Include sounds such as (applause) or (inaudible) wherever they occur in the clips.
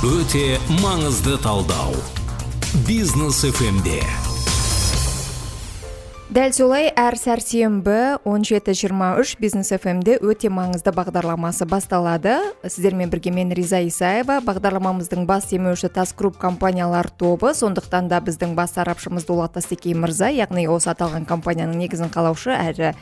өте маңызды талдау. Бизнес фмде дәл солай әр сәрсенбі он жеті жиырма үш бизнес фмде өте маңызды бағдарламасы басталады. Сіздермен бірге мен риза исаева бағдарламамыздың бас демеуші тас групп компаниялар тобы сондықтан да біздің бас сарапшымыз дулат тастекей мырза яғни осы аталған компанияның негізін қалаушы әрі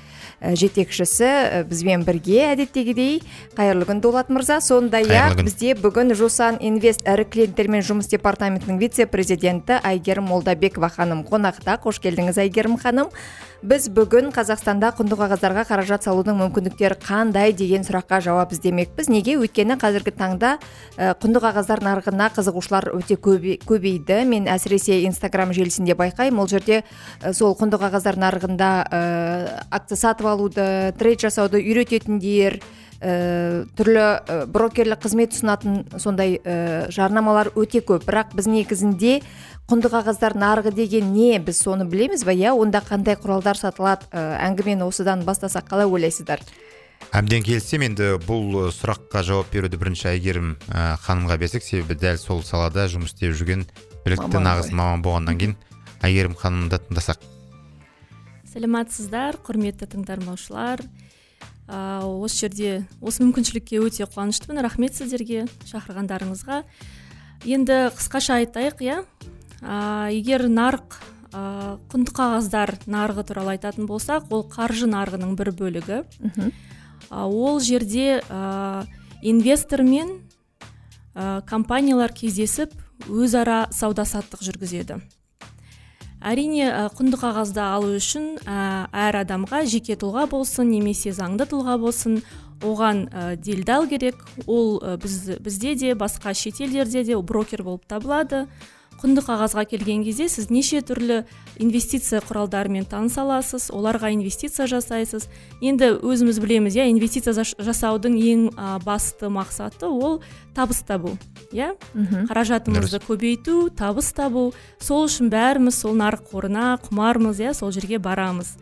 жетекшісі бізбен бірге әдеттегідей. Қайырлы күн дулат мырза. Сондай ақ бізде бүгін жусан инвест ірі клиенттермен жұмыс департаментінің вице президенті әйгерім молдабекова ханым. Қонақта. Қош келдіңіз әйгерім ханым. Біз бүгін қазақстанда құнды қағаздарға қаражат салудың мүмкіндіктері қандай деген сұраққа жауап іздемекпіз. Неге? Өйткені қазіргі таңда құнды қағаздар нарығына қызығушылар өте көбейді. Мен әсіресе инстаграм желісінде байқаймын. Ол жерде сол құнды қағаздар нарығында акция сатып алуды трейд жасауды үйрететіндер ә, түрлі ә, брокерлік қызмет ұсынатын сондай ә, жарнамалар өте көп. Бірақ біз негізінде құнды қағаздар нарығы деген не біз соны білеміз ба иә онда қандай құралдар сатылады? Ә, әңгімені осыдан бастасақ қалай ойлайсыздар? Әбден келісемін енді бұл сұраққа жауап беруді бірінші әйгерім ә, ханымға берсек себебі дәл сол салада жұмыс істеп жүрген білікті нағыз маман болғаннан кейін әйгерім ханымды тыңдасақ. Сәлеметсіздер құрметті тыңдармаушылар ә, осы жерде осы мүмкіншілікке өте қуаныштымын рахмет сіздерге шақырғандарыңызға. Енді қысқаша айтайық иә? Ә, егер нарық ә, құнды қағаздар нарығы туралы айтатын болсақ ол қаржы нарығының бір бөлігі. Ә, ол жерде ә, инвестор мен ә, компаниялар кездесіп өзара сауда саттық жүргізеді. Әрине құнды қағазды алу үшін әр адамға жеке тұлға болсын немесе заңды тұлға болсын оған делдал керек. Ол біз, бізде де басқа шетелдерде де брокер болып табылады. Құнды қағазға келген кезде сіз неше түрлі инвестиция құралдарымен таныса аласыз оларға инвестиция жасайсыз. Енді өзіміз білеміз иә инвестиция жасаудың ең басты мақсаты ол табыс табу иә? Қаражатымызды көбейту табыс табу. Сол үшін бәріміз сол нарық қорына құмармыз иә сол жерге барамыз.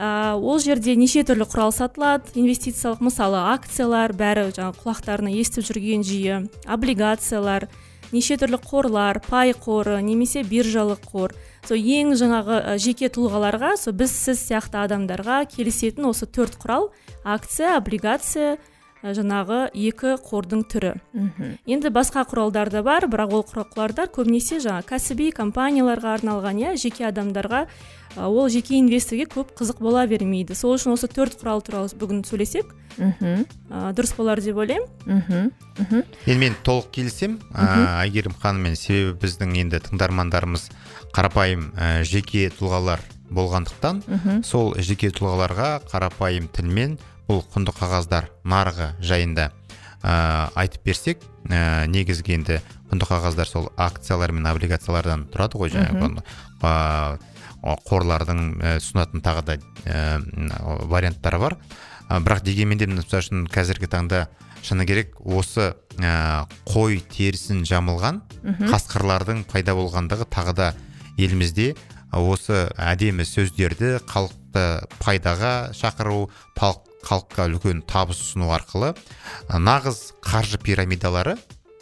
Ә, ол жерде неше түрлі құрал сатылады инвестициялық мысалы акциялар бәрі жаңағы құлақтарына естіп жүрген жиі облигациялар неше түрлі қорлар пай қоры немесе биржалық қор. Сол ең жаңағы жеке тұлғаларға сол біз сіз сияқты адамдарға келісетін осы төрт құрал акция облигация жаңағы екі қордың түрі. Үху. енді басқа құралдар да бар бірақ ол құралдар көбінесе жаңа кәсіби компанияларға арналған иә жеке адамдарға ол жеке инвесторге көп қызық бола бермейді. Сол үшін осы төрт құрал туралы бүгін сөйлесек мхм. дұрыс болар деп ойлаймын. Мхм. Енді мен толық келісемін. Әйгерім ханыммен себебі біздің енді тыңдармандарымыз қарапайым ә, жеке тұлғалар болғандықтан сол жеке тұлғаларға қарапайым тілмен бұл құнды қағаздар нарығы жайында ә, айтып берсек ә, негізгі енді құнды қағаздар сол акциялар мен облигациялардан тұрады ғой жаңағы қорлардың ұсынатын тағы да ә, варианттары бар. Ә, бірақ дегенмен де мысалы үшін қазіргі таңда шыны керек осы ә, қой терісін жамылған қасқырлардың пайда болғандығы тағы да елімізде осы әдемі сөздерді халықты пайдаға шақыру халыққа үлкен табыс ұсыну арқылы нағыз қаржы пирамидалары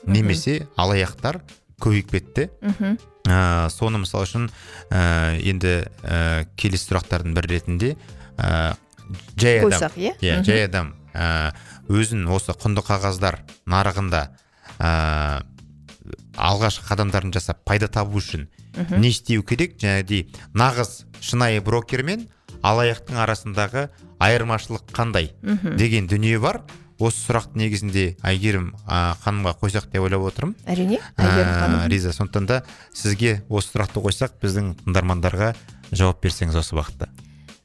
немесе алаяқтар көбейіп кетті. Ә, соны мысалы үшін ә, енді ә, келесі сұрақтардың бірі ретінде ә, жай адам. Иә? Yeah, жай адам ә, өзін осы құнды қағаздар нарығында ә, алғашқы қадамдарын жасап пайда табу үшін не істеу керек? Жаңағыдей нағыз шынайы брокер мен алаяқтың арасындағы айырмашылық қандай деген дүние бар. Осы сұрақты негізінде әйгерім ханымға қойсақ деп ойлап отырмын. Әрине риза сондықтан да сізге осы сұрақты қойсақ біздің тыңдармандарға жауап берсеңіз осы бағытта.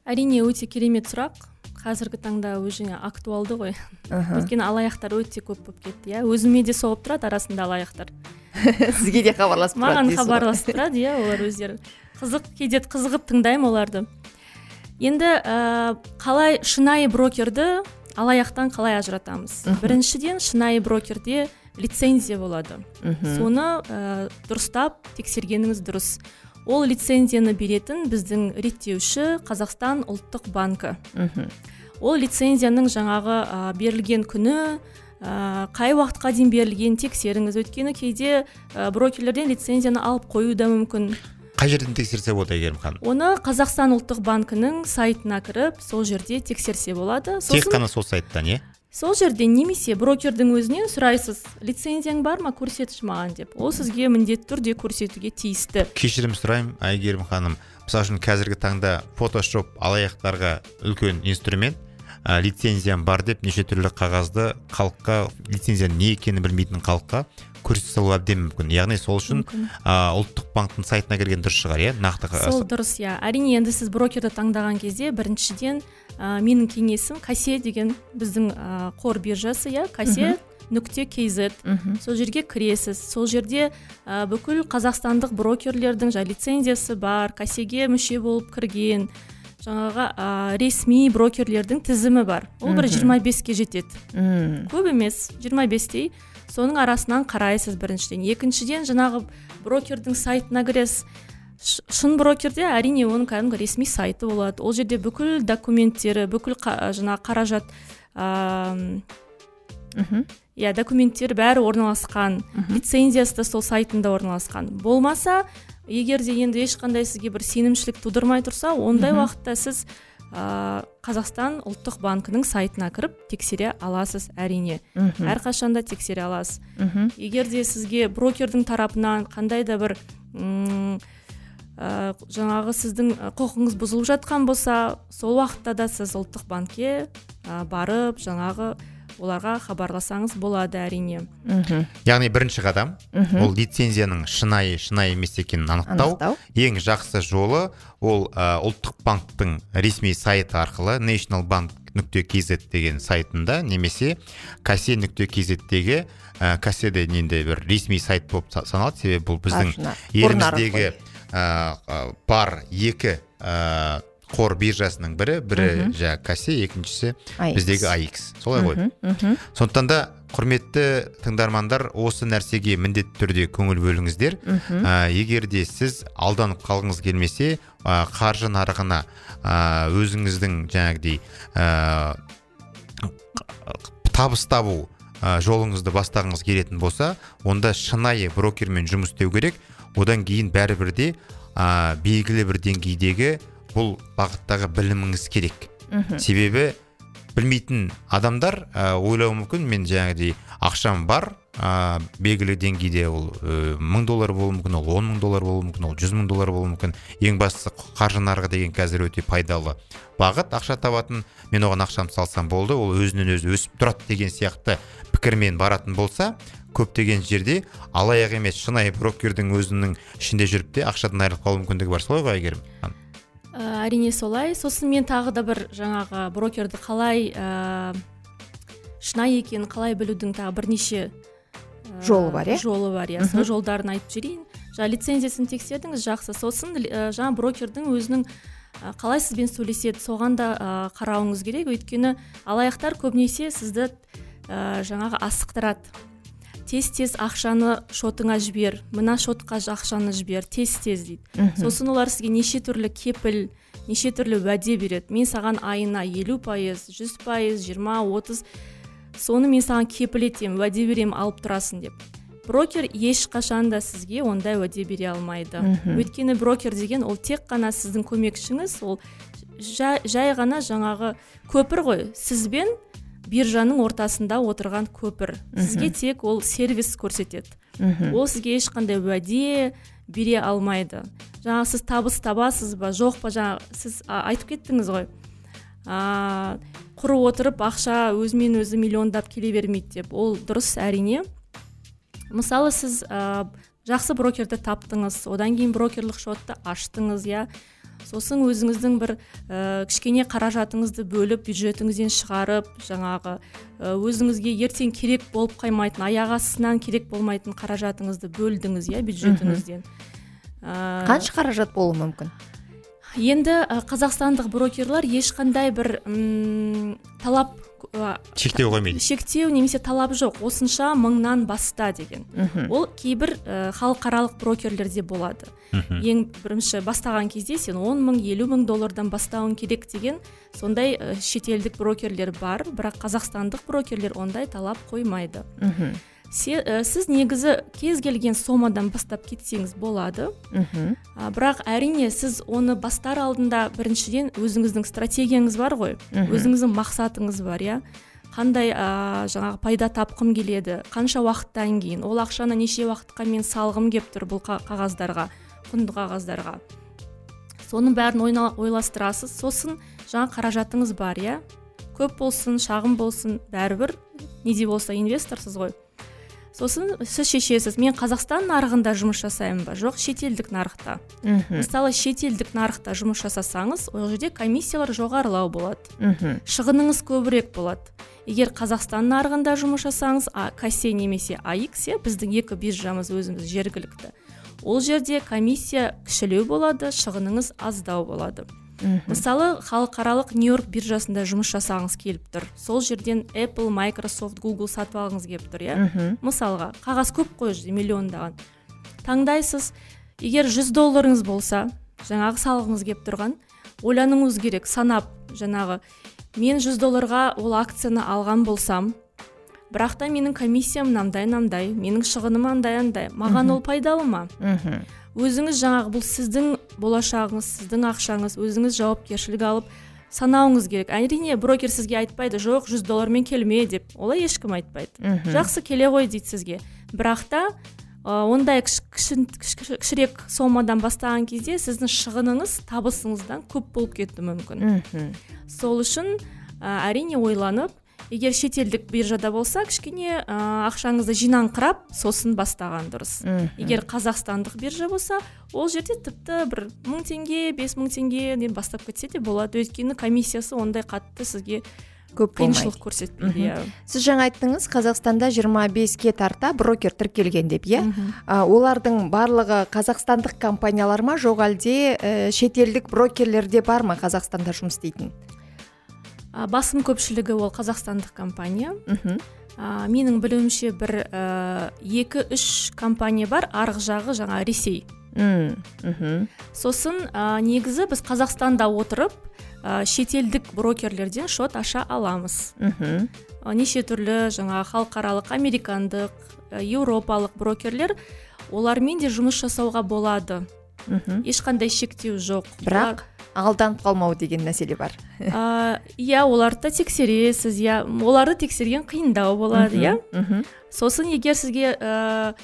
Әрине өте керемет сұрақ. Қазіргі таңда уже актуалды ғой. Өйткені алаяқтар өте көп болып кетті иә. Өзіме де соғып тұрады арасында алаяқтар. (laughs) Сізге де хабарласып тұрады маған хабарласып тұрады иә олар өздері. Қызық кейде қызығып тыңдаймын оларды. Енді ә, қалай шынайы брокерді алаяқтан қалай ажыратамыз? Біріншіден шынайы брокерде лицензия болады. Соны ә, дұрыстап тексергеніңіз дұрыс. Ол лицензияны беретін біздің реттеуші қазақстан ұлттық банкі. Ол лицензияның жаңағы ә, берілген күні ә, қай уақытқа дейін берілгенін тексеріңіз. Өйткені кейде ә, брокерлерден лицензияны алып қою да мүмкін. Қай жерден тексерсе болады әйгерім ханым оны қазақстан ұлттық банкінің сайтына кіріп сол жерде тексерсе болады. Тек қана сол сайттан иә? сол жерден немесе брокердің өзінен сұрайсыз лицензияң бар ма көрсетші маған деп. Ол сізге міндетті түрде көрсетуге тиісті. Кешірім сұраймын әйгерім ханым мысалы үшін қазіргі таңда фотошоп алаяқтарға үлкен инструмент ә, лицензиям бар деп неше түрлі қағазды халыққа лицензияның не екенін білмейтін халыққа көрсете салу әбден мүмкін. Яғни сол үшін ә, ұлттық банктың сайтына кірген дұрыс шығар иә? Нақты сол дұрыс иә. Әрине енді сіз брокерді таңдаған кезде біріншіден ә, менің кеңесім касе деген біздің ә, қор биржасы иә? Касе нүкте kz сол жерге кіресіз. Сол жерде ә, бүкіл қазақстандық брокерлердің жаңа лицензиясы бар касеге мүше болып кірген жаңағы ә, ресми брокерлердің тізімі бар. Ол бір 25-ке жетеді. Көп емес 25-тей соның арасынан қарайсыз біріншіден. Екіншіден жаңағы брокердің сайтына кіресіз. Шын брокерде әрине оның кәдімгі ресми сайты болады. Ол жерде бүкіл документтері бүкіл қа, жаңағы қаражат иә документтері бәрі орналасқан. Лицензиясы да сол сайтында орналасқан. Болмаса егер де енді ешқандай сізге бір сенімшілік тудырмай тұрса ондай уақытта сіз ә, қазақстан ұлттық банкінің сайтына кіріп тексере аласыз әрине. Әрқашанда тексере аласыз. Егер де сізге брокердің тарапынан қандай да бір ә, жаңағы сіздің құқығыңыз бұзылып жатқан болса сол уақытта да сіз ұлттық банкке ә, барып жаңағы оларға хабарласаңыз болады әрине. Мхм. Яғни бірінші қадам ол лицензияның шынайы шынайы емес екенін анықтау, ең жақсы жолы ол ә, ұлттық банктың ресми сайты арқылы national bank нүкте kz деген сайтында немесе касе нүкте kzтегі ә, касе де енді бір ресми сайт болып саналады. Себебі бұл біздің еліміздегі ә, бар екі ә, қор биржасының бірі бірі жаңағы касе екіншісі біздегі аикс. Солай ғой. Сондықтан да құрметті тыңдармандар осы нәрсеге міндетті түрде көңіл бөліңіздер. Ә, егер де сіз алданып қалғыңыз келмесе ә, қаржы нарығына ә, өзіңіздің жаңағыдей ә, табыс табу ә, жолыңызды бастағыңыз келетін болса онда шынайы брокермен жұмыс істеу керек. Одан кейін бәрібір де ә, белгілі бір деңгейдегі бұл бағыттағы біліміңіз керек. Себебі білмейтін адамдар ә, ойлауы мүмкін. Мен жаңағыдей ақшам бар ә, белгілі деңгейде ол мың доллар болуы мүмкін ол он мың доллар болуы мүмкін ол жүз мың доллар болуы мүмкін. Ең бастысы қаржы нарығы деген қазір өте пайдалы бағыт ақша табатын. Мен оған ақшамды салсам болды ол өзінен өзі өсіп тұрады деген сияқты пікірмен баратын болса көптеген жерде алаяқ емес шынайы брокердің өзінің ішінде жүріп те ақшадан айырылып қалу мүмкіндігі бар. Солай ғой әйгерім. Ә, әрине солай. Сосын мен тағы да бір жаңағы брокерді қалай ә, шынайы екенін қалай білудің тағы бірнеше ә, жолы бар иә? жолы бар иә. Сол жолдарын айтып жіберейін жаңа лицензиясын тексердіңіз жақсы. Сосын ә, жаңа брокердің өзінің қалай сізбен сөйлеседі соған да ә, қарауыңыз керек. Өйткені алаяқтар көбінесе сізді ә, жаңағы асықтырады. Тез тез ақшаны шотыңа жібер мына шотқа ақшаны жібер тез тез дейді. Сосын олар сізге неше түрлі кепіл неше түрлі уәде береді. Мен саған айына елу пайыз жүз пайыз жиырма отыз соны мен саған кепіл етемін уәде беремін алып тұрасың деп. Брокер ешқашан да сізге ондай уәде бере алмайды. Өйткені брокер деген ол тек қана сіздің көмекшіңіз ол жай, жай ғана жаңағы көпір ғой. Сізбен биржаның ортасында отырған көпір. Сізге тек ол сервис көрсетеді. Ол сізге ешқандай уәде бере алмайды. Жаңа сіз табыс табасыз ба жоқ па? Жаңа сіз айтып кеттіңіз ғой. А, құр отырып ақша өзімен өзі миллиондап келе бермейді деп. Ол дұрыс әрине. Мысалы сіз ә, жақсы брокерді таптыңыз. Одан кейін брокерлік шотты аштыңыз иә. Сосын өзіңіздің бір ә, кішкене қаражатыңызды бөліп бюджетіңізден шығарып жаңағы ә, өзіңізге ертең керек болып қаймайтын аяқ астынан керек болмайтын қаражатыңызды бөлдіңіз иә бюджетіңізден. Ә, қанша қаражат болуы мүмкін? Енді қазақстандық брокерлар ешқандай бір м, талап ә, шектеу қоймайды. шектеу немесе талап жоқ. Осынша мыңнан баста деген. Мхм. Ол кейбір ә, халықаралық брокерлерде болады. Мхм. ең бірінші бастаған кезде сен 10 мың елу мың доллардан бастауың керек деген сондай ә, шетелдік брокерлер бар. Бірақ қазақстандық брокерлер ондай талап қоймайды. Мхм. Се, ә, сіз негізі кез келген сомадан бастап кетсеңіз болады. Мхм бірақ әрине сіз оны бастар алдында біріншіден өзіңіздің стратегияңыз бар ғой. Өзіңіздің мақсатыңыз бар иә. Қандай ә, жаңағы пайда тапқым келеді қанша уақыттан кейін ол ақшаны неше уақытқа мен салғым келіп тұр бұл қа- қағаздарға құнды қағаздарға. Соның бәрін ойна- ойластырасыз. Сосын жаңа қаражатыңыз бар иә. Көп болсын шағын болсын бәрібір. Не де болса инвесторсыз ғой. Сосын сіз шешесіз. Мен қазақстан нарығында жұмыс жасаймын ба? Жоқ шетелдік нарықта мхм. Мысалы шетелдік нарықта жұмыс жасасаңыз ол жерде комиссиялар жоғарылау болады. Мхм. Шығыныңыз көбірек болады. Егер қазақстан нарығында жұмыс жасаңыз а касе немесе аикс иә біздің екі биржамыз өзіміз жергілікті. Ол жерде комиссия кішілеу болады шығыныңыз аздау болады мхм мысалы халықаралық нью йорк биржасында жұмыс жасағыңыз келіп тұр. Сол жерден apple microsoft google сатып алғыңыз келіп тұр иә? Мысалға қағаз көп қой ол жерде миллиондаған. Таңдайсыз. Егер 100 долларыңыз болса жаңағы салғыңыз келіп тұрған ойлануыңыз керек санап жаңағы. Мен 100 долларға ол акцияны алған болсам бірақ та менің комиссиям мынандай мынандай менің шығыным андай андай маған ол пайдалы ма? Мхм өзіңіз жаңағы бұл сіздің болашағыңыз сіздің ақшаңыз өзіңіз жауапкершілік алып санауыңыз керек. Әрине брокер сізге айтпайды жоқ 100 доллармен келме деп. Олай ешкім айтпайды. Жақсы келе ғой дейді сізге. Бірақ та ә, ондай кішірек сомадан бастаған кезде сіздің шығыныңыз табысыңыздан көп болып кетуі мүмкін. Сол үшін ә, әрине ойланып егер шетелдік биржада болса кішкене ә, ақшаңызды жинаңқырап сосын бастаған дұрыс. Мхм. Егер қазақстандық биржа болса ол жерде тіпті бір мың теңге бес мың теңгеден бастап кетсе де болады. Өйткені комиссиясы ондай қатты сізге көп қиыншылық көрсетпейді иә. Сіз жаңа айттыңыз қазақстанда 25-ке тарта брокер тіркелген деп иә? Олардың барлығы қазақстандық компаниялар ма? Жоқ әлде ә, шетелдік брокерлер де бар ма қазақстанда жұмыс істейтін? Басым көпшілігі ол қазақстандық компания. Мхм. А, менің білуімше бір ә, екі үш компания бар арғы жағы жаңа ресей. Мхм. Сосын ә, негізі біз қазақстанда отырып ә, шетелдік брокерлерден шот аша аламыз. Мхм. Ә, неше түрлі жаңа халықаралық американдық ә, еуропалық брокерлер олармен де жұмыс жасауға болады. Мхм. Ешқандай шектеу жоқ. Бірақ алданып қалмау деген мәселе бар. Иә оларды да тексересіз иә. Оларды тексерген қиындау болады иә. сосын егер сізге ә,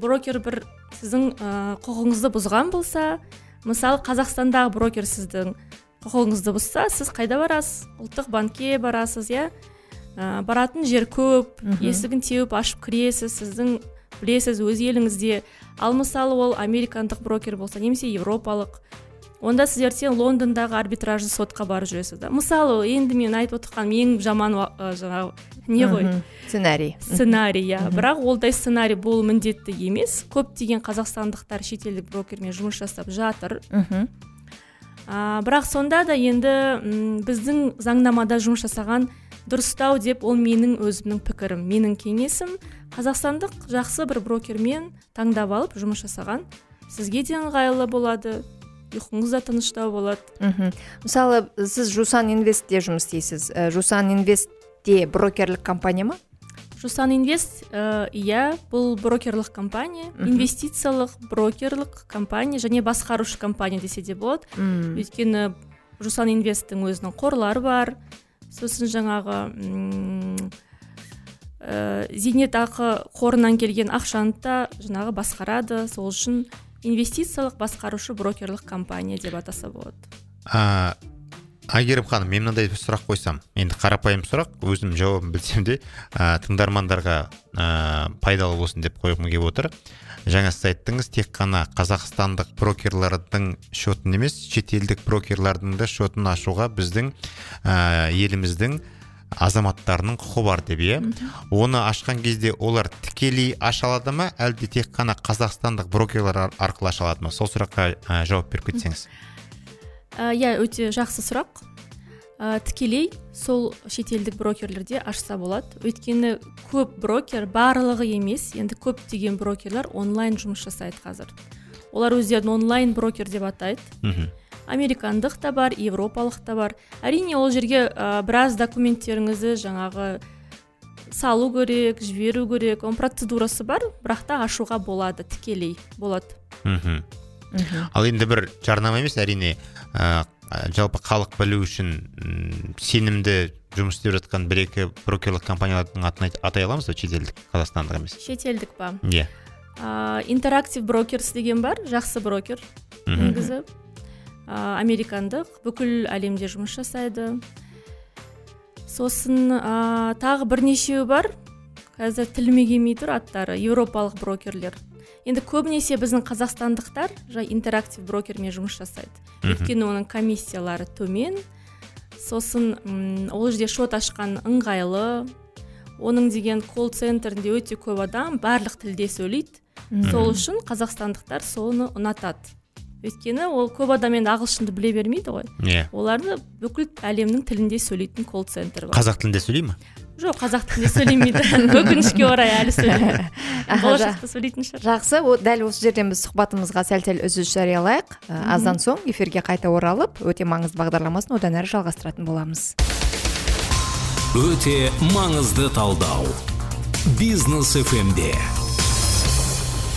брокер бір сіздің ә, құқығыңызды бұзған болса мысалы қазақстандағы брокер сіздің құқығыңызды бұзса сіз қайда барасыз? Ұлттық банкке барасыз иә. Ә, баратын жер көп есігін теуіп ашып кіресіз сіздің білесіз өз еліңізде. Ал мысалы ол американдық брокер болса немесе еуропалық онда сіз ертең лондондағы арбитражды сотқа барып жүресіз да. Мысалы енді мен айтып отырғаным ең жаман ә, жаңағы не ғой? Сценарий. Сценарий иә. Бірақ олдай сценарий болу міндетті емес. Көптеген қазақстандықтар шетелдік брокермен жұмыс жасап жатыр. Мхм а, бірақ сонда да енді м, біздің заңнамада жұмыс жасаған дұрыстау деп ол менің өзімнің пікірім менің кеңесім. Қазақстандық жақсы бір брокермен таңдап алып жұмыс жасаған сізге де ыңғайлы болады. Ұйқыңыз да тыныштау болады. Мхм. Мысалы сіз жусан инвестте жұмыс істейсіз. Ә, жусан инвестте брокерлік компания ма? Жусан инвест ә, иә бұл брокерлік компания инвестициялық брокерлік компания және басқарушы компания десе де болады. Өйткені жусан инвесттің өзінің қорлары бар. Сосын жаңағы м, ә, зейнетақы қорынан келген ақшаны да жаңағы басқарады. Сол үшін инвестициялық басқарушы брокерлік компания деп атаса болады. А, әйгерім ханым мен мынандай сұрақ қойсам енді қарапайым сұрақ өзім жауабын білсем де ә, тыңдармандарға ә, пайдалы болсын деп қойғым келіп отыр. Жаңа сіз айттыңыз тек қана қазақстандық брокерлардың шотын емес шетелдік брокерлардың да шотын ашуға біздің ә, еліміздің азаматтарының құқы бар деп иә? Оны ашқан кезде олар тікелей аша алады ма? Әлде тек қана қазақстандық брокерлар ар- арқылы аша алады ма? Сол сұраққа ә, жауап беріп кетсеңіз. Иә өте жақсы сұрақ. Ә, тікелей сол шетелдік брокерлерде ашса болады. Өйткені көп брокер барлығы емес енді көптеген брокерлер онлайн жұмыс жасайды қазір. Олар өздерін онлайн брокер деп атайды. Мхм американдық та бар европалық та бар. Әрине ол жерге ә, біраз документтеріңізді жаңағы салу керек жіберу керек. Оның процедурасы бар бірақ та ашуға болады тікелей. Болады. Мхм. Ал енді бір жарнама емес әрине ә, жалпы халық білу үшін сенімді жұмыс істеп жатқан бір екі брокерлік компаниялардың атын атай аламыз ба? Шетелдік қазақстандық емес? Шетелдік па? Иә. Ә, интерактив брокерс деген бар жақсы брокер негізі. Ә, американдық бүкіл әлемде жұмыс жасайды. Сосын ә, тағы бірнешеуі бар. Қазір тіліме келмей тұр аттары еуропалық брокерлер. Енді көбінесе біздің қазақстандықтар жай интерактив брокермен жұмыс жасайды. Өйткені оның комиссиялары төмен. Сосын м, ол жерде шот ашқан ыңғайлы оның деген колл центрінде өте көп адам барлық тілде сөйлейді. Сол үшін қазақстандықтар соны ұнатады. Өйткені ол көп адам енді ағылшынды біле бермейді ғой. Иә. Оларды бүкіл әлемнің тілінде сөйлейтін колл центр бар. Қазақ тілінде сөйлей ма? Жоқ қазақ тілінде сөйлемейді. (laughs) Өкінішке орай әлі сөйлемейді болашақта сөйлейтін шығар. жақсы о- дәл осы жерден біз сұхбатымызға сәл сәл үзіліс жариялайық. Ә, аздан соң эфирге қайта оралып өте маңызды бағдарламасын одан әрі жалғастыратын боламыз. Өте маңызды талдау. Бизнес фмде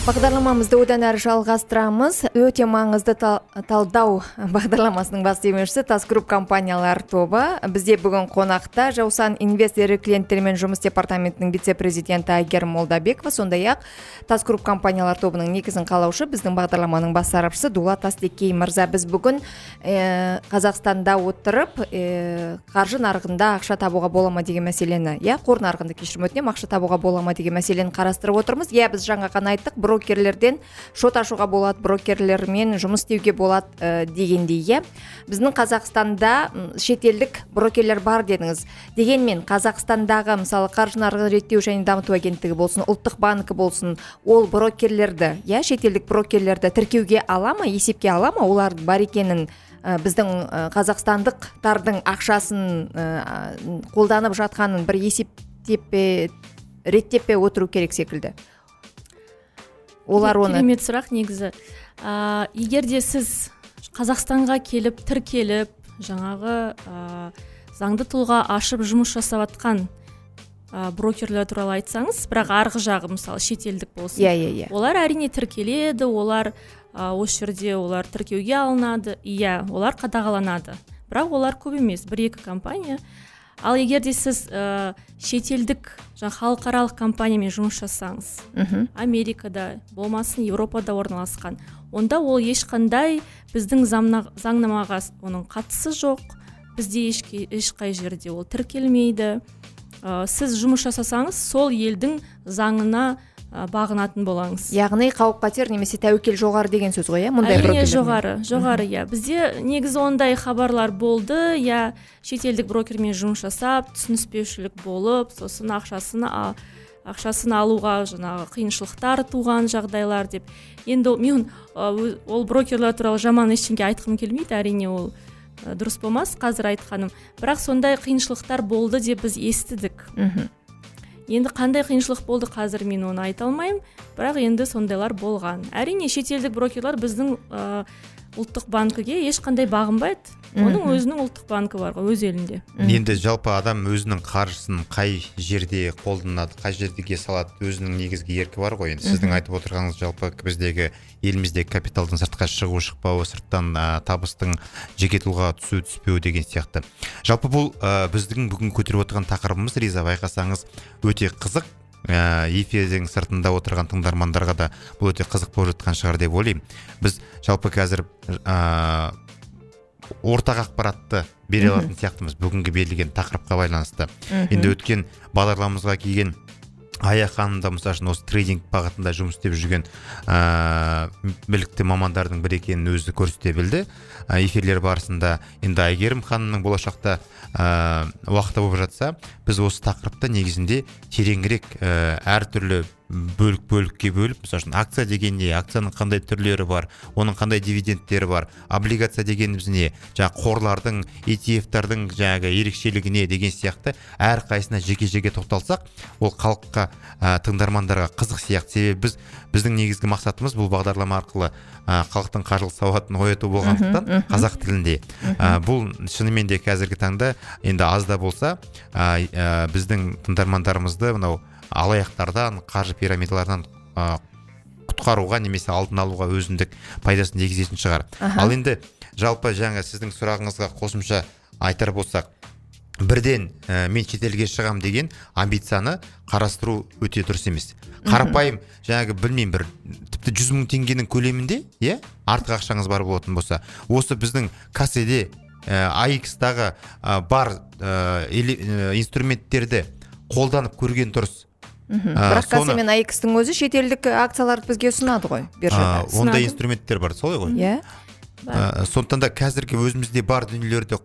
бағдарламамызды одан әрі жалғастырамыз. Өте маңызды тал- талдау бағдарламасының бас демеушісі тас групп компаниялар тобы бізде бүгін қонақта жаусан инвест ірі клиенттермен жұмыс департаментінің вице президенті әйгерім молдабекова. Сондай ақ тас групп компаниялар тобының негізін қалаушы біздің бағдарламаның бас сарапшысы дулат тастекей мырза. Біз бүгін э, қазақстанда отырып э, қаржы нарығында ақша табуға бола ма деген мәселені иә қор нарығында кешірім өтінемін ақша табуға бола ма деген мәселені қарастырып отырмыз. Иә біз жаңа ғана айттық брокерлерден шот ашуға болады брокерлермен жұмыс істеуге болады э, дегендей иә. Біздің қазақстанда шетелдік брокерлер бар дедіңіз. Дегенмен қазақстандағы мысалы қаржы нарығын реттеу және дамыту агенттігі болсын ұлттық банкі болсын ол брокерлерді иә шетелдік брокерлерді тіркеуге ала ма есепке ала ма? Олардың бар екенін ә, біздің ә, қазақстандықтардың ақшасын ә, қолданып жатқанын бір есептеп реттеп пе отыру керек секілді. Олар оны керемет сұрақ негізі. Ә, егер де сіз қазақстанға келіп тіркеліп жаңағы ә, заңды тұлға ашып жұмыс жасап жатқан ә, брокерлер туралы айтсаңыз бірақ арғы жағы мысалы шетелдік болсын иә иә иә. олар әрине тіркеледі олар ә, осы жерде олар тіркеуге алынады иә олар қадағаланады. Бірақ олар көп емес бір екі компания ал егер де сіз ә, шетелдік жаңа халықаралық компаниямен жұмыс жасасаңыз мхм америкада болмасын еуропада орналасқан онда ол ешқандай біздің замна- заңнамаға оның қатысы жоқ. Бізде ешке- ешқай жерде ол тіркелмейді. Ә, сіз жұмыс жасасаңыз сол елдің заңына бағынатын болаңыз. Яғни қауіп қатер немесе тәуекел жоғары деген сөз ғой иә? Мұндай әрине жоғары жоғары иә. Бізде негізі ондай хабарлар болды иә. Шетелдік брокермен жұмыс жасап түсініспеушілік болып сосын ақшасын а- ақшасын алуға жаңағы қиыншылықтар туған жағдайлар деп. Енді мен ол брокерлер туралы жаман ештеңе айтқым келмейді әрине ол дұрыс болмас қазір айтқаным. Бірақ сондай қиыншылықтар болды деп біз естідік. Мхм. Енді қандай қиыншылық болды қазір мен оны айта алмаймын. Бірақ енді сондайлар болған. Әрине шетелдік брокерлар біздің ә, ұлттық банкіге ешқандай бағынбайды. Оның өзінің ұлттық банкі бар ғой өз елінде. Енді жалпы адам өзінің қаржысын қай жерде қолданады қай жердеге салады өзінің негізгі еркі бар ғой. Енді сіздің айтып отырғаныңыз жалпы біздегі еліміздегі капиталдың сыртқа шығу шықпауы сырттан ә, табыстың жеке тұлғаға түсу түспеуі деген сияқты. Жалпы бұл ә, біздің бүгін көтеріп отырған тақырыбымыз риза байқасаңыз өте қызық. Ә, эфирдің сыртында отырған тыңдармандарға да бұл өте қызық болып жатқан шығар деп ойлаймын. Біз жалпы қазір ә, ортақ ақпаратты бере алатын сияқтымыз. Бүгінгі берілген тақырыпқа байланысты. Енді өткен бағдарламамызға келген ая ханым да мысалы үшін осы трейдинг бағытында жұмыс істеп жүрген ыыы білікті мамандардың бірі екенін өзі көрсете білді. Ә, эфирлер барысында енді әйгерім ханымның болашақта ыыы уақыты болып жатса біз осы тақырыпты негізінде тереңірек ііі әртүрлі бөлік бөлікке бөліп мысалы үшін акция деген не? Акцияның қандай түрлері бар? Оның қандай дивидендтері бар? Облигация дегеніміз не? Жаңағы қорлардың ETF-тардың жаңағы ерекшелігі не деген сияқты әрқайсысына жеке жеке тоқталсақ ол халыққа ә, тыңдармандарға қызық сияқты. Себебі біз біздің негізгі мақсатымыз бұл бағдарлама арқылы ә, халықтың қаржылық сауатын ояту болғандықтан қазақ тілінде. Ә, бұл шынымен де қазіргі таңда енді аз да болса ә, ә, біздің тыңдармандарымызды мынау алаяқтардан қаржы пирамидаларынан ә, құтқаруға немесе алдын алуға өзіндік пайдасын тигізетін шығар. Ал енді жалпы жаңа сіздің сұрағыңызға қосымша айтар болсақ бірден ә, мен шетелге шығам деген амбицияны қарастыру өте дұрыс емес. Қарапайым жаңағы білмеймін бір тіпті жүз мың теңгенің көлемінде иә артық ақшаңыз бар болатын болса. Осы біздің касседе ә, аикс дағы ә, бар ә, инструменттерді қолданып көрген дұрыс. Бірақ қазір мен аикстің өзі шетелдік акцияларды бізге ұсынады ғой биржада. Ондай инструменттер бар солай ғой? Иә. Сондықтан да қазіргі өзімізде бар дүниелерді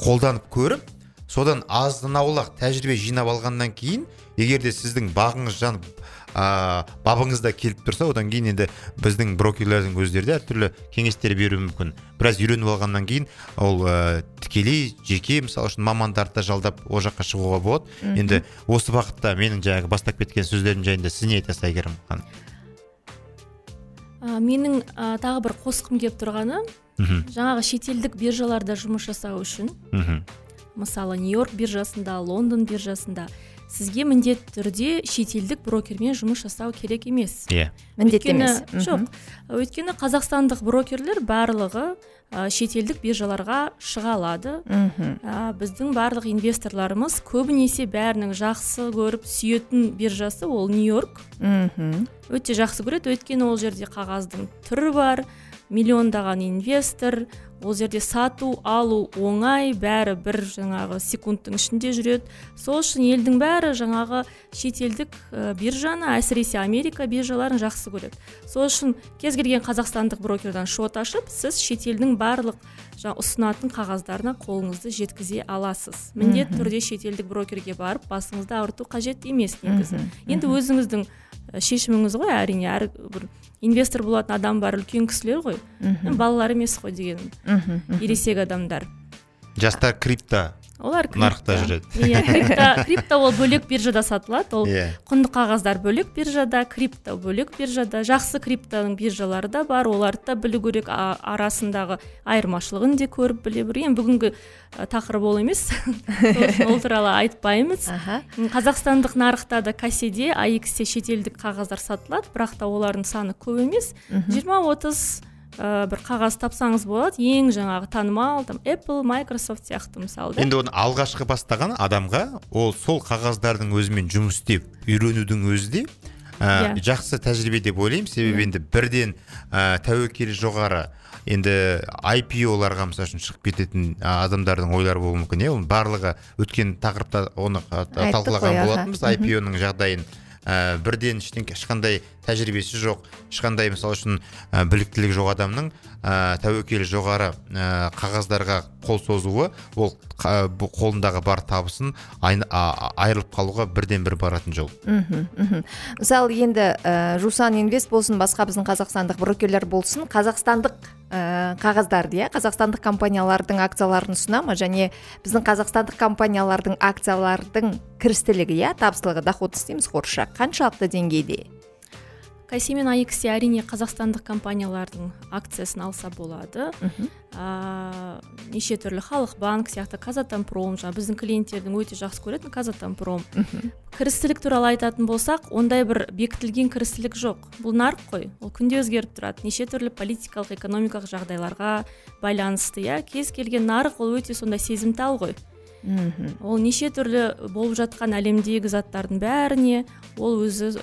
қолданып көріп содан азын аулақ тәжірибе жинап алғаннан кейін егер де сіздің бағыңыз жанып ә, бабыңызда келіп тұрса одан кейін енді біздің брокерлердің өздері де әртүрлі кеңестер беруі мүмкін. Біраз үйреніп алғаннан кейін ол ә, тікелей жеке мысалы үшін мамандарды жалдап ол жаққа шығуға болады. Енді осы бағытта менің жаңағы бастап кеткен сөздерім жайында сіз не айтасыз әйгерім ханым? Ә, менің ә, тағы бір қосқым келіп тұрғаны жаңағы шетелдік биржаларда жұмыс жасау үшін мысалы нью йорк биржасында лондон биржасында сізге міндетті түрде шетелдік брокермен жұмыс жасау керек емес. Иә. Міндетті емес. жоқ. Өйткені қазақстандық брокерлер барлығы ә, шетелдік биржаларға шыға алады. Ә, біздің барлық инвесторларымыз көбінесе бәрінің жақсы көріп сүйетін биржасы ол нью йорк өте жақсы көреді. Өйткені ол жерде қағаздың түрі бар миллиондаған инвестор ол жерде сату алу оңай бәрі бір жаңағы секундтың ішінде жүреді. Сол үшін елдің бәрі жаңағы шетелдік биржаны әсіресе америка биржаларын жақсы көреді. Сол үшін кез келген қазақстандық брокердан шот ашып сіз шетелдің барлық жаңа ұсынатын қағаздарына қолыңызды жеткізе аласыз. Міндетті түрде шетелдік брокерге барып басыңызды ауырту қажет емес негізі. Енді өзіңіздің шешіміңіз ғой әрине әр бір инвестор болатын адам бар үлкен кісілер ғой. Балалар емес қой дегенім ересек адамдар. Жастар крипто. Олар нарықта жүреді. (laughs) Иә крипто крипто ол бөлек биржада сатылады ол иә. құнды қағаздар бөлек биржада крипто бөлек биржада. Жақсы криптоның биржалары да бар оларды да білу керек арасындағы айырмашылығын де көріп біле бір енді бүгінгі тақырып ол емес. (laughs) Ол туралы айтпаймыз. Қазақстандық нарықта да касседе аиксте шетелдік қағаздар сатылады бірақ та олардың саны көп емес. Жиырма отыз ә, бір қағаз тапсаңыз болады. Ең жаңағы танымал там apple microsoft сияқты мысалы да? Енді оны алғашқы бастаған адамға ол сол қағаздардың өзімен жұмыс істеп үйренудің өзі де ә, жақсы тәжірибе деп ойлаймын. Себебі енді бірден ә, тәуекелі жоғары енді IPO-ларға мысалы үшін шығып кететін адамдардың ойлары болуы мүмкін иә? Оның барлығы өткен тақырыпта оны талқылаған болатынбыз. IPO-ның жағдайын ә, бірден ештеңке ешқандай тәжірибесі жоқ ешқандай мысалы үшін ә, біліктілігі жоқ адамның ә, тәуекелі жоғары ә, қағаздарға қол созуы ол қолындағы бар табысын айырылып қалуға бірден бір баратын жол. Мхм мысалы енді ә, жусан инвест болсын басқа біздің қазақстандық брокерлер болсын қазақстандық ә, қағаздарды иә? Қазақстандық компаниялардың акцияларын ұсына ма және біздің қазақстандық компаниялардың акциялардың кірістілігі иә? Табыстылығы доходность дейміз орысша қаншалықты деңгейде? Кайси мен аиксте әрине қазақстандық компаниялардың акциясын алса болады. Ә, неше түрлі халық банк сияқты казатомпром жаңағы біздің клиенттердің өте жақсы көретін казатомпром кірістілік туралы айтатын болсақ ондай бір бекітілген кірістілік жоқ. Бұл нарық қой ол күнде өзгеріп тұрады. Неше түрлі политикалық экономикалық жағдайларға байланысты иә. Кез келген нарық ол өте сондай сезімтал ғой. Мхм. Ол неше түрлі болып жатқан әлемдегі заттардың бәріне ол өзі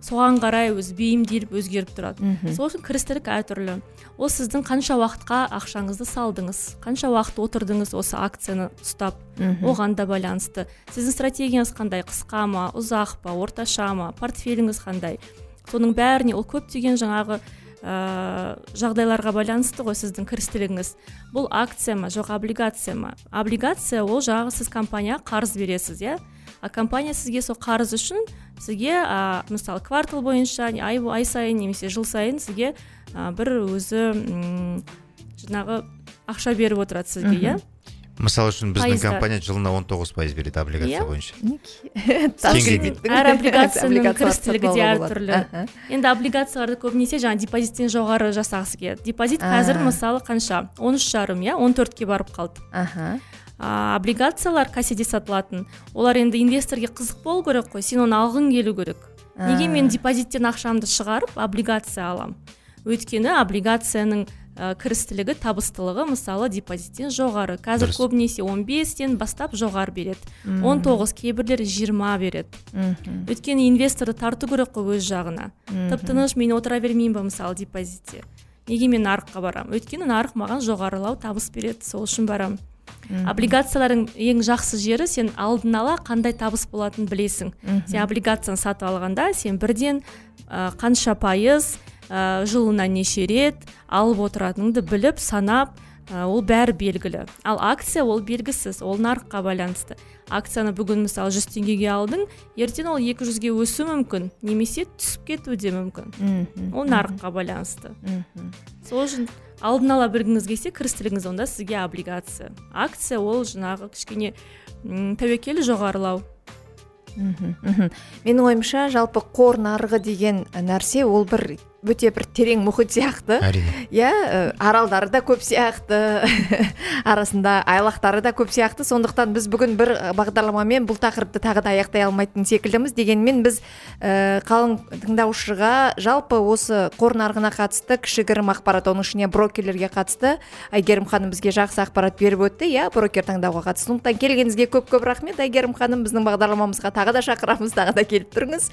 соған қарай өзі бейімделіп өзгеріп тұрады. Сол үшін кірістілік әртүрлі. Ол сіздің қанша уақытқа ақшаңызды салдыңыз қанша уақыт отырдыңыз осы акцияны ұстап оған да байланысты. Сіздің стратегияңыз қандай қысқа ма ұзақ па орташа ма портфеліңіз қандай? Соның бәріне ол көптеген жаңағы ә, жағдайларға байланысты ғой сіздің кірістілігіңіз. Бұл акция ма жоқ облигация ма? Облигация ол жаңағы сіз компанияға қарыз бересіз иә? А компания сізге сол қарыз үшін сізге ә, мысалы квартал бойынша ай, ай сайын немесе жыл сайын сізге ә, бір өзі м жаңағы ақша беріп отырады сізге иә? Мысалы үшін біздің Пайыздар. компания жылына 19 пайыз береді облигация Иә. бойынша. (laughs) Әр облигацияның кірістілігі де әртүрлі. енді облигацияларды көбінесе жаңағы депозиттен жоғары жасағысы келеді. Депозит қазір мысалы қанша? он үш жарым иә? он төртке барып қалды. Аха. А, облигациялар касседе сатылатын олар енді инвесторге қызық болу керек қой сен оны алғың келу керек. Неге мен депозиттен ақшамды шығарып облигация аламын өйткені облигацияның ә, кірістілігі табыстылығы мысалы депозиттен жоғары. Қазір Дұрыс. көбінесе 15-тен бастап жоғары береді. 19 кейбірлері 20 береді. Мхм өйткені инвесторды тарту керек қой өз жағына. Тып тыныш мен отыра бермеймін ба мысалы депозитте? Неге мен нарыққа барамын өйткені нарық маған жоғарылау табыс береді. Сол үшін барамын облигациялардың ең жақсы жері сен алдын ала қандай табыс болатынын білесің. Сен облигацияны сатып алғанда сен бірден ә, қанша пайыз ә, жылына неше рет алып отыратыныңды біліп санап ол бәрі белгілі. Ал акция ол белгісіз ол нарыққа байланысты. Акцияны бүгін мысалы 100 теңгеге алдың ертең ол 200-ге өсуі мүмкін немесе түсіп кетуі де мүмкін. Мхм ол нарыққа байланысты. Мхм. Сол үшін алдын ала білгіңіз келсе кірістілігіңіз онда сізге облигация. Акция ол жаңағы кішкене тәуекел жоғарылау. Мхм. Менің ойымша жалпы қор нарығы деген нәрсе ол бір өте бір терең мұхит сияқты. әрине. Иә аралдары да көп сияқты (laughs) арасында айлақтары да көп сияқты. Сондықтан біз бүгін бір бағдарламамен бұл тақырыпты тағы да аяқтай алмайтын секілдіміз. Дегенмен біз ә, қалың тыңдаушыға жалпы осы қор нарығына қатысты кішігірім ақпарат оның ішіне брокерлерге қатысты әйгерім ханым бізге жақсы ақпарат беріп өтті. Иә брокер таңдауға қатысты. Сондықтан келгеніңізге көп көп рахмет әйгерім ханым. Біздің бағдарламамызға тағы да шақырамыз тағы да келіп тұрыңыз.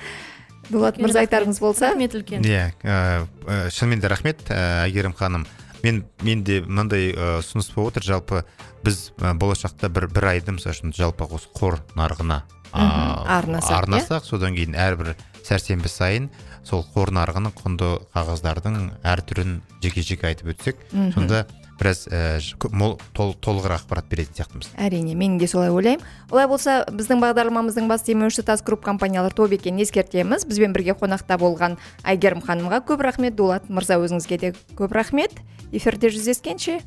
Дулат мырза айтарыңыз болса? Рахмет үлкен. Иә ә, ә, шынымен де рахмет әйгерім ханым. Мен менде мынандай ұсыныс болып отыр. Жалпы біз болашақта бір бір айды мысалы үшін жалпы осы қор нарығына арнасақ, иә? арнасақ содан кейін әрбір сәрсенбі сайын сол қор нарығының құнды қағаздардың әр түрін жеке жеке айтып өтсек сонда біраз ә, мол тол, толығырақ ақпарат беретін сияқтымыз. Әрине мен де солай ойлаймын. Олай болса біздің бағдарламамыздың бас демеушісі тас групп компаниялар тобы екенін ескертеміз. Бізбен бірге қонақта болған әйгерім ханымға көп рахмет дулат мырза өзіңізге де көп рахмет. Эфирде жүздескенше.